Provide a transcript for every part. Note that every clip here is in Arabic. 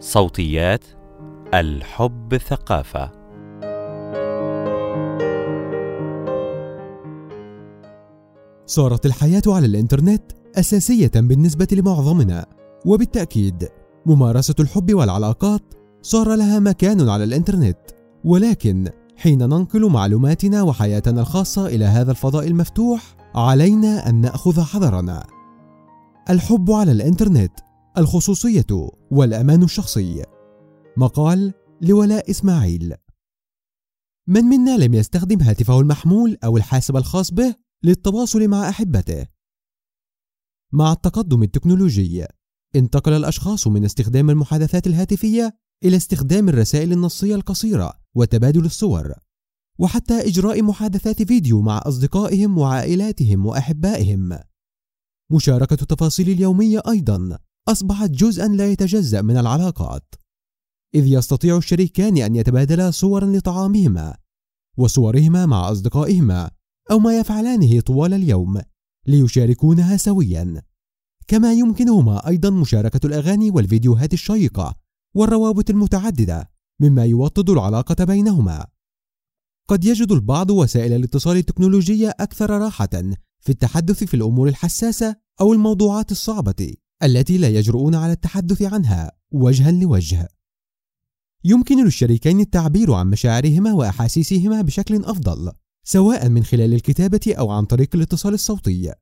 صوتيات الحب ثقافة. صارت الحياة على الإنترنت أساسية بالنسبة لمعظمنا وبالتأكيد ممارسة الحب والعلاقات صار لها مكان على الإنترنت. ولكن حين ننقل معلوماتنا وحياتنا الخاصة إلى هذا الفضاء المفتوح علينا أن نأخذ حذرنا. الحب على الإنترنت الخصوصية والأمان الشخصي. مقال لولاء إسماعيل. من منا لم يستخدم هاتفه المحمول أو الحاسب الخاص به للتواصل مع أحبته. مع التقدم التكنولوجي انتقل الأشخاص من استخدام المحادثات الهاتفية إلى استخدام الرسائل النصية القصيرة وتبادل الصور وحتى إجراء محادثات فيديو مع أصدقائهم وعائلاتهم وأحبائهم. مشاركة التفاصيل اليومية أيضا أصبحت جزءا لا يتجزأ من العلاقات إذ يستطيع الشريكان أن يتبادلا صورا لطعامهما وصورهما مع أصدقائهما أو ما يفعلانه طوال اليوم ليشاركونها سويا. كما يمكنهما أيضا مشاركة الأغاني والفيديوهات الشيقة والروابط المتعددة مما يوطد العلاقة بينهما. قد يجد البعض وسائل الاتصال التكنولوجية أكثر راحة في التحدث في الأمور الحساسة أو الموضوعات الصعبة. التي لا يجرؤون على التحدث عنها وجها لوجه. يمكن للشريكين التعبير عن مشاعرهما وأحاسيسهما بشكل أفضل، سواء من خلال الكتابة أو عن طريق الاتصال الصوتي.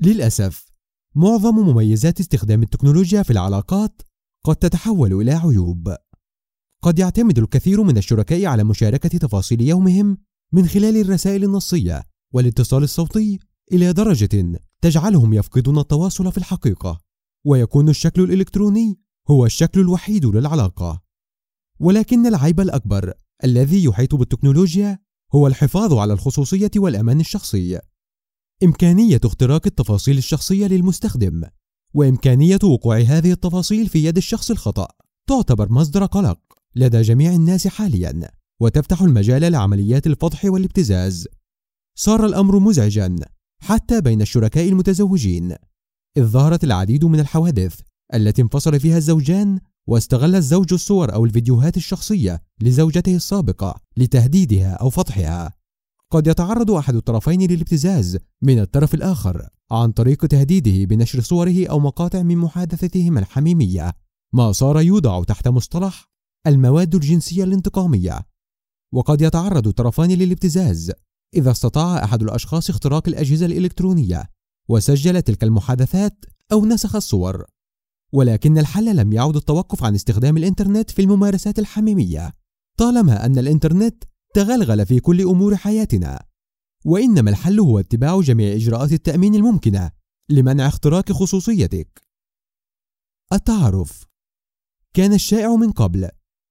للأسف، معظم مميزات استخدام التكنولوجيا في العلاقات قد تتحول إلى عيوب. قد يعتمد الكثير من الشركاء على مشاركة تفاصيل يومهم من خلال الرسائل النصية والاتصال الصوتي إلى درجة تجعلهم يفقدون التواصل في الحقيقة ويكون الشكل الإلكتروني هو الشكل الوحيد للعلاقة. ولكن العيب الأكبر الذي يحيط بالتكنولوجيا هو الحفاظ على الخصوصية والأمان الشخصي. إمكانية اختراق التفاصيل الشخصية للمستخدم وإمكانية وقوع هذه التفاصيل في يد الشخص الخطأ تعتبر مصدر قلق لدى جميع الناس حاليا وتفتح المجال لعمليات الفضح والابتزاز. صار الأمر مزعجا حتى بين الشركاء المتزوجين. إذ ظهرت العديد من الحوادث التي انفصل فيها الزوجان واستغل الزوج الصور أو الفيديوهات الشخصية لزوجته السابقة لتهديدها أو فضحها. قد يتعرض أحد الطرفين للابتزاز من الطرف الآخر عن طريق تهديده بنشر صوره أو مقاطع من محادثتهما الحميمية ما صار يوضع تحت مصطلح المواد الجنسية الانتقامية. وقد يتعرض الطرفان للابتزاز إذا استطاع أحد الأشخاص اختراق الأجهزة الإلكترونية وسجل تلك المحادثات أو نسخ الصور. ولكن الحل لم يعد التوقف عن استخدام الإنترنت في الممارسات الحميمية طالما أن الإنترنت تغلغل في كل أمور حياتنا. وإنما الحل هو اتباع جميع إجراءات التأمين الممكنة لمنع اختراق خصوصيتك. التعارف. كان الشائع من قبل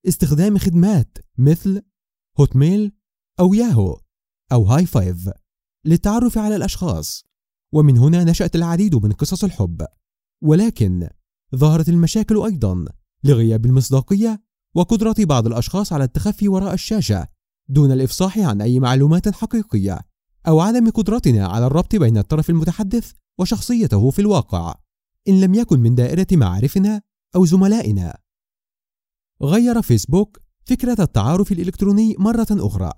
استخدام خدمات مثل هوت ميل أو ياهو أو هاي فايف للتعرف على الأشخاص. ومن هنا نشأت العديد من قصص الحب. ولكن ظهرت المشاكل أيضا لغياب المصداقية وقدرة بعض الأشخاص على التخفي وراء الشاشة دون الإفصاح عن أي معلومات حقيقية أو عدم قدرتنا على الربط بين الطرف المتحدث وشخصيته في الواقع. إن لم يكن من دائرة معارفنا أو زملائنا. غير فيسبوك فكرة التعارف الإلكتروني مرة أخرى.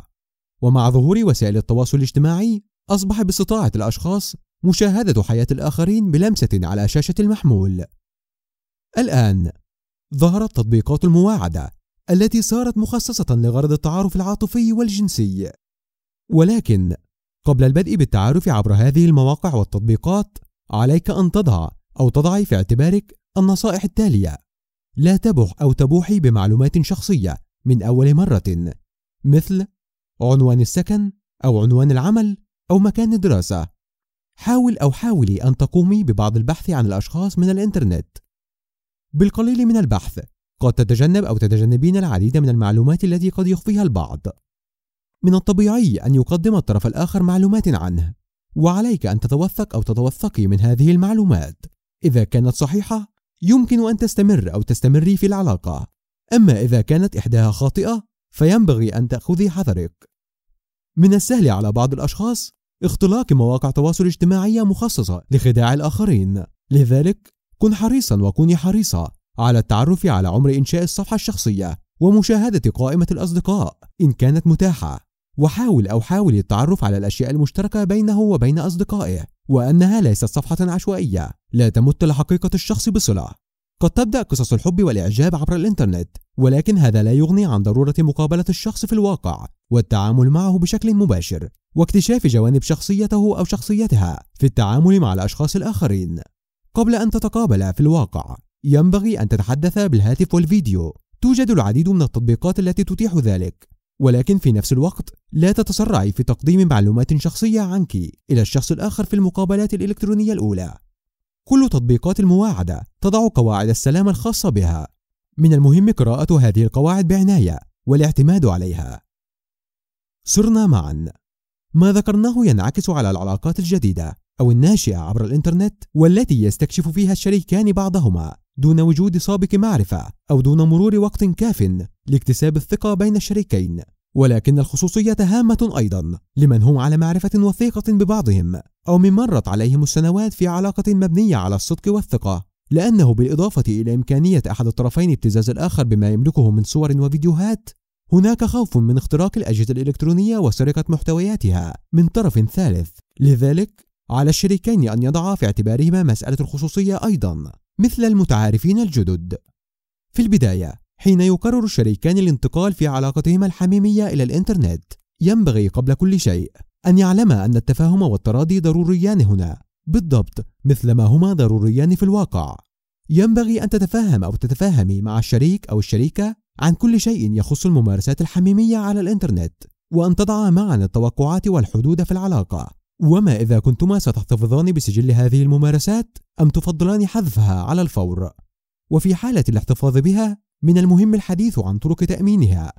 ومع ظهور وسائل التواصل الاجتماعي أصبح باستطاعة الأشخاص مشاهدة حياة الآخرين بلمسة على شاشة المحمول. الآن ظهرت تطبيقات المواعدة التي صارت مخصصة لغرض التعارف العاطفي والجنسي. ولكن قبل البدء بالتعارف عبر هذه المواقع والتطبيقات عليك أن تضع أو تضعي في اعتبارك النصائح التالية لا تبح أو تبوحي بمعلومات شخصية من أول مرة مثل عنوان السكن أو عنوان العمل أو مكان الدراسة. حاول أو حاولي أن تقومي ببعض البحث عن الأشخاص من الإنترنت. بالقليل من البحث قد تتجنب أو تتجنبين العديد من المعلومات التي قد يخفيها البعض. من الطبيعي أن يقدم الطرف الآخر معلومات عنه وعليك أن تتوثق أو تتوثقي من هذه المعلومات. إذا كانت صحيحة يمكن أن تستمر أو تستمري في العلاقة. أما إذا كانت إحداها خاطئة فينبغي أن تأخذي حذرك. من السهل على بعض الأشخاص اختلاق مواقع تواصل اجتماعية مخصصة لخداع الآخرين. لذلك كن حريصا وكوني حريصة على التعرف على عمر إنشاء الصفحة الشخصية ومشاهدة قائمة الأصدقاء إن كانت متاحة. وحاول أو حاول التعرف على الأشياء المشتركة بينه وبين أصدقائه وأنها ليست صفحة عشوائية. لا تمت لحقيقة الشخص بصلة. قد تبدأ قصص الحب والإعجاب عبر الإنترنت ولكن هذا لا يغني عن ضرورة مقابلة الشخص في الواقع والتعامل معه بشكل مباشر واكتشاف جوانب شخصيته أو شخصيتها في التعامل مع الأشخاص الآخرين. قبل أن تتقابل في الواقع ينبغي أن تتحدث بالهاتف والفيديو. توجد العديد من التطبيقات التي تتيح ذلك ولكن في نفس الوقت لا تتسرعي في تقديم معلومات شخصية عنك إلى الشخص الآخر في المقابلات الإلكترونية الأولى. كل تطبيقات المواعدة تضع قواعد السلام الخاصة بها. من المهم قراءة هذه القواعد بعناية والاعتماد عليها. صرنا معا. ما ذكرناه ينعكس على العلاقات الجديدة أو الناشئة عبر الإنترنت والتي يستكشف فيها الشريكان بعضهما دون وجود سابق معرفة أو دون مرور وقت كاف لاكتساب الثقة بين الشريكين. ولكن الخصوصية هامة أيضا لمن هم على معرفة وثيقة ببعضهم أو من مرت عليهم السنوات في علاقة مبنية على الصدق والثقة لأنه بالإضافة إلى إمكانية أحد الطرفين ابتزاز الآخر بما يملكه من صور وفيديوهات هناك خوف من اختراق الأجهزة الإلكترونية وسرقة محتوياتها من طرف ثالث. لذلك على الشريكين أن يضعا في اعتبارهما مسألة الخصوصية أيضا مثل المتعارفين الجدد. في البداية حين يقرر الشريكان الانتقال في علاقتهما الحميمية إلى الإنترنت. ينبغي قبل كل شيء أن يعلما أن التفاهم والتراضي ضروريان هنا. بالضبط مثل ما هما ضروريان في الواقع. ينبغي أن تتفاهم أو تتفاهمي مع الشريك أو الشريكة عن كل شيء يخص الممارسات الحميمية على الإنترنت وأن تضعا معا التوقعات والحدود في العلاقة. وما إذا كنتما ستحتفظان بسجل هذه الممارسات؟ أم تفضلان حذفها على الفور؟ وفي حالة الاحتفاظ بها من المهم الحديث عن طرق تأمينها.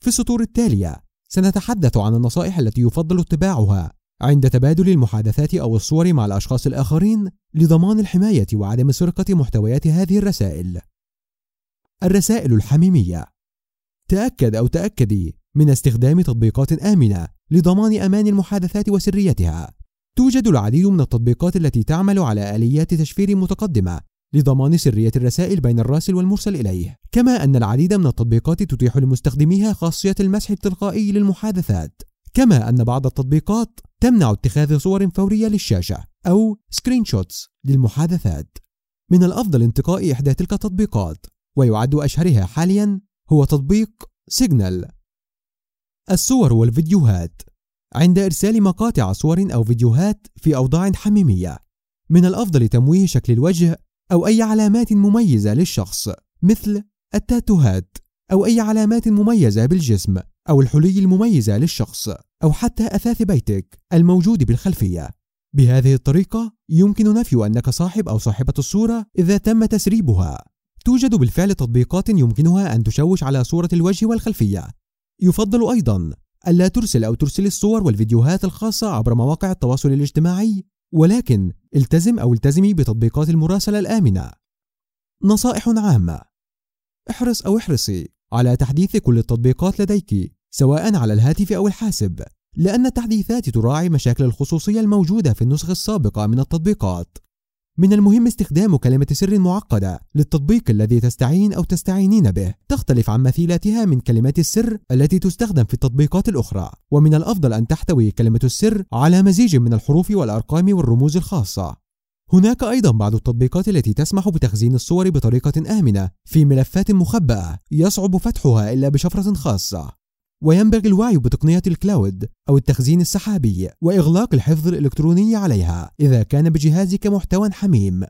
في السطور التالية سنتحدث عن النصائح التي يفضل اتباعها عند تبادل المحادثات أو الصور مع الأشخاص الآخرين لضمان الحماية وعدم سرقة محتويات هذه الرسائل. الرسائل الحميمية. تأكد أو تأكدي من استخدام تطبيقات آمنة لضمان أمان المحادثات وسريتها. توجد العديد من التطبيقات التي تعمل على آليات تشفير متقدمة لضمان سرية الرسائل بين الراسل والمرسل إليه، كما أن العديد من التطبيقات تتيح لمستخدميها خاصية المسح التلقائي للمحادثات، كما أن بعض التطبيقات تمنع اتخاذ صور فورية للشاشة أو screenshots للمحادثات. من الأفضل انتقاء إحدى تلك التطبيقات، ويعد أشهرها حاليا هو تطبيق سيجنال الصور والفيديوهات. عند إرسال مقاطع صور أو فيديوهات في أوضاع حميمية. من الأفضل تمويه شكل الوجه أو أي علامات مميزة للشخص مثل التاتوهات أو أي علامات مميزة بالجسم أو الحلي المميزة للشخص أو حتى أثاث بيتك الموجود بالخلفية. بهذه الطريقة يمكن نفي أنك صاحب أو صاحبة الصورة إذا تم تسريبها. توجد بالفعل تطبيقات يمكنها أن تشوش على صورة الوجه والخلفية. يفضل أيضا ألا ترسل أو ترسل الصور والفيديوهات الخاصة عبر مواقع التواصل الاجتماعي ولكن التزم أو التزمي بتطبيقات المراسلة الآمنة. نصائح عامة. احرص أو احرصي على تحديث كل التطبيقات لديك سواء على الهاتف أو الحاسب لأن التحديثات تراعي مشاكل الخصوصية الموجودة في النسخ السابقة من التطبيقات. من المهم استخدام كلمة سر معقدة للتطبيق الذي تستعين أو تستعينين به. تختلف عن مثيلاتها من كلمات السر التي تستخدم في التطبيقات الأخرى. ومن الأفضل أن تحتوي كلمة السر على مزيج من الحروف والأرقام والرموز الخاصة. هناك أيضا بعض التطبيقات التي تسمح بتخزين الصور بطريقة آمنة في ملفات مخبأة يصعب فتحها إلا بشفرة خاصة. وينبغي الوعي بتقنية الكلاود أو التخزين السحابي وإغلاق الحفظ الإلكتروني عليها إذا كان بجهازك محتوى حميم.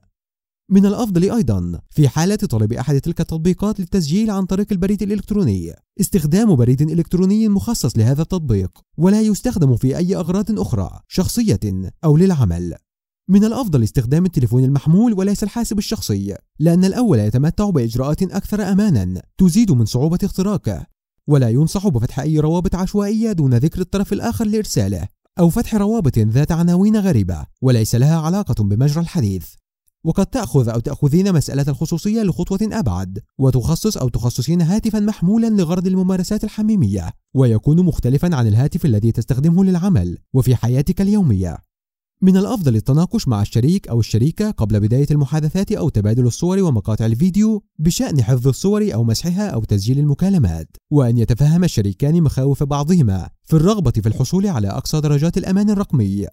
من الأفضل أيضا في حالة طلب أحد تلك التطبيقات للتسجيل عن طريق البريد الإلكتروني. استخدام بريد إلكتروني مخصص لهذا التطبيق ولا يستخدم في أي أغراض أخرى شخصية أو للعمل. من الأفضل استخدام التليفون المحمول وليس الحاسب الشخصي لأن الأول يتمتع بإجراءات أكثر أمانا تزيد من صعوبة اختراقه. ولا ينصح بفتح أي روابط عشوائية دون ذكر الطرف الآخر لإرساله أو فتح روابط ذات عناوين غريبة وليس لها علاقة بمجرى الحديث. وقد تأخذ أو تأخذين مسألة الخصوصية لخطوة أبعد وتخصص أو تخصصين هاتفا محمولا لغرض الممارسات الحميمية ويكون مختلفا عن الهاتف الذي تستخدمه للعمل وفي حياتك اليومية. من الأفضل التناقش مع الشريك أو الشريكة قبل بداية المحادثات أو تبادل الصور ومقاطع الفيديو بشأن حفظ الصور أو مسحها أو تسجيل المكالمات، وأن يتفهم الشريكان مخاوف بعضهما في الرغبة في الحصول على أقصى درجات الأمان الرقمي.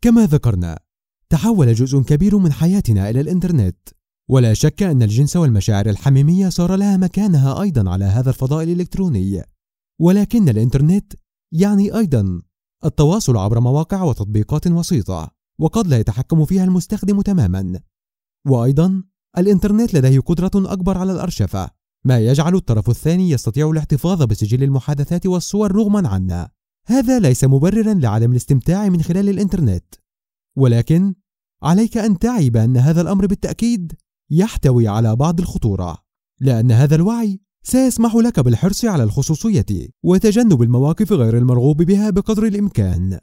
كما ذكرنا، تحول جزء كبير من حياتنا إلى الإنترنت، ولا شك أن الجنس والمشاعر الحميمية صار لها مكانها أيضا على هذا الفضاء الإلكتروني، ولكن الإنترنت يعني أيضا التواصل عبر مواقع وتطبيقات وسيطة وقد لا يتحكم فيها المستخدم تماما. وأيضا الإنترنت لديه قدرة أكبر على الأرشفة ما يجعل الطرف الثاني يستطيع الاحتفاظ بسجل المحادثات والصور رغما عنا. هذا ليس مبررا لعدم الاستمتاع من خلال الإنترنت. ولكن عليك أن تعي بأن هذا الأمر بالتأكيد يحتوي على بعض الخطورة لأن هذا الوعي سيسمح لك بالحرص على الخصوصية وتجنب المواقف غير المرغوب بها بقدر الإمكان.